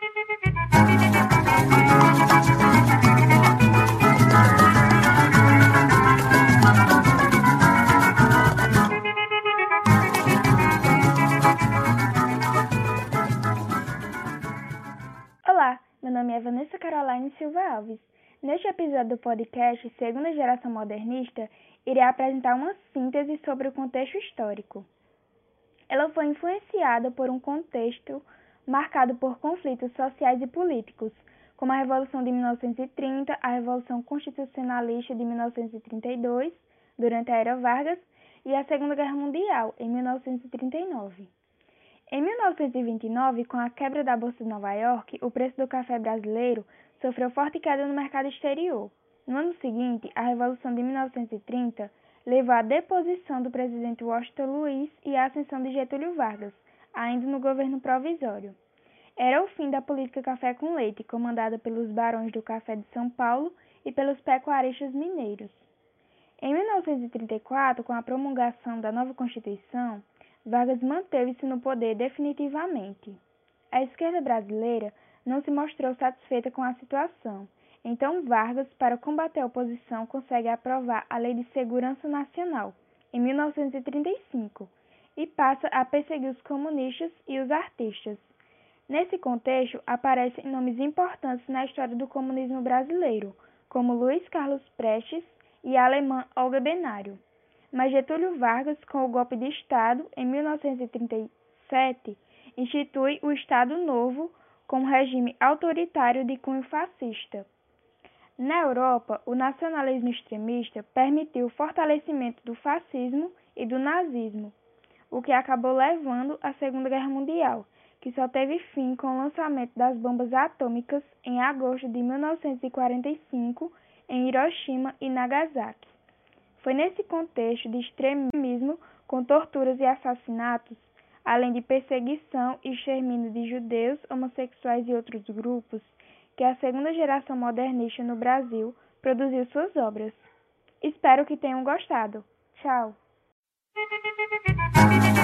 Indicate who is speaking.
Speaker 1: Olá, meu nome é Vanessa Caroline Silva Alves. Neste episódio do podcast Segunda Geração Modernista, irei apresentar uma síntese sobre o contexto histórico. Ela foi influenciada por um contexto marcado por conflitos sociais e políticos, como a Revolução de 1930, a Revolução Constitucionalista de 1932, durante a Era Vargas, e a Segunda Guerra Mundial, em 1939. Em 1929, com a quebra da Bolsa de Nova York, o preço do café brasileiro sofreu forte queda no mercado exterior. No ano seguinte, a Revolução de 1930 levou à deposição do presidente Washington Luiz e à ascensão de Getúlio Vargas, ainda no governo provisório. Era o fim da política café com leite, comandada pelos barões do café de São Paulo e pelos pecuaristas mineiros. Em 1934, com a promulgação da nova Constituição, Vargas manteve-se no poder definitivamente. A esquerda brasileira não se mostrou satisfeita com a situação. Então, Vargas, para combater a oposição, consegue aprovar a Lei de Segurança Nacional, em 1935, e passa a perseguir os comunistas e os artistas. Nesse contexto, aparecem nomes importantes na história do comunismo brasileiro, como Luiz Carlos Prestes e a alemã Olga Benário. Mas Getúlio Vargas, com o golpe de Estado, em 1937, institui o Estado Novo com um regime autoritário de cunho fascista. Na Europa, o nacionalismo extremista permitiu o fortalecimento do fascismo e do nazismo, o que acabou levando à Segunda Guerra Mundial, que só teve fim com o lançamento das bombas atômicas em agosto de 1945 em Hiroshima e Nagasaki. Foi nesse contexto de extremismo, com torturas e assassinatos, além de perseguição e extermínio de judeus, homossexuais e outros grupos, que a segunda geração modernista no Brasil produziu suas obras. Espero que tenham gostado. Tchau! Thank you.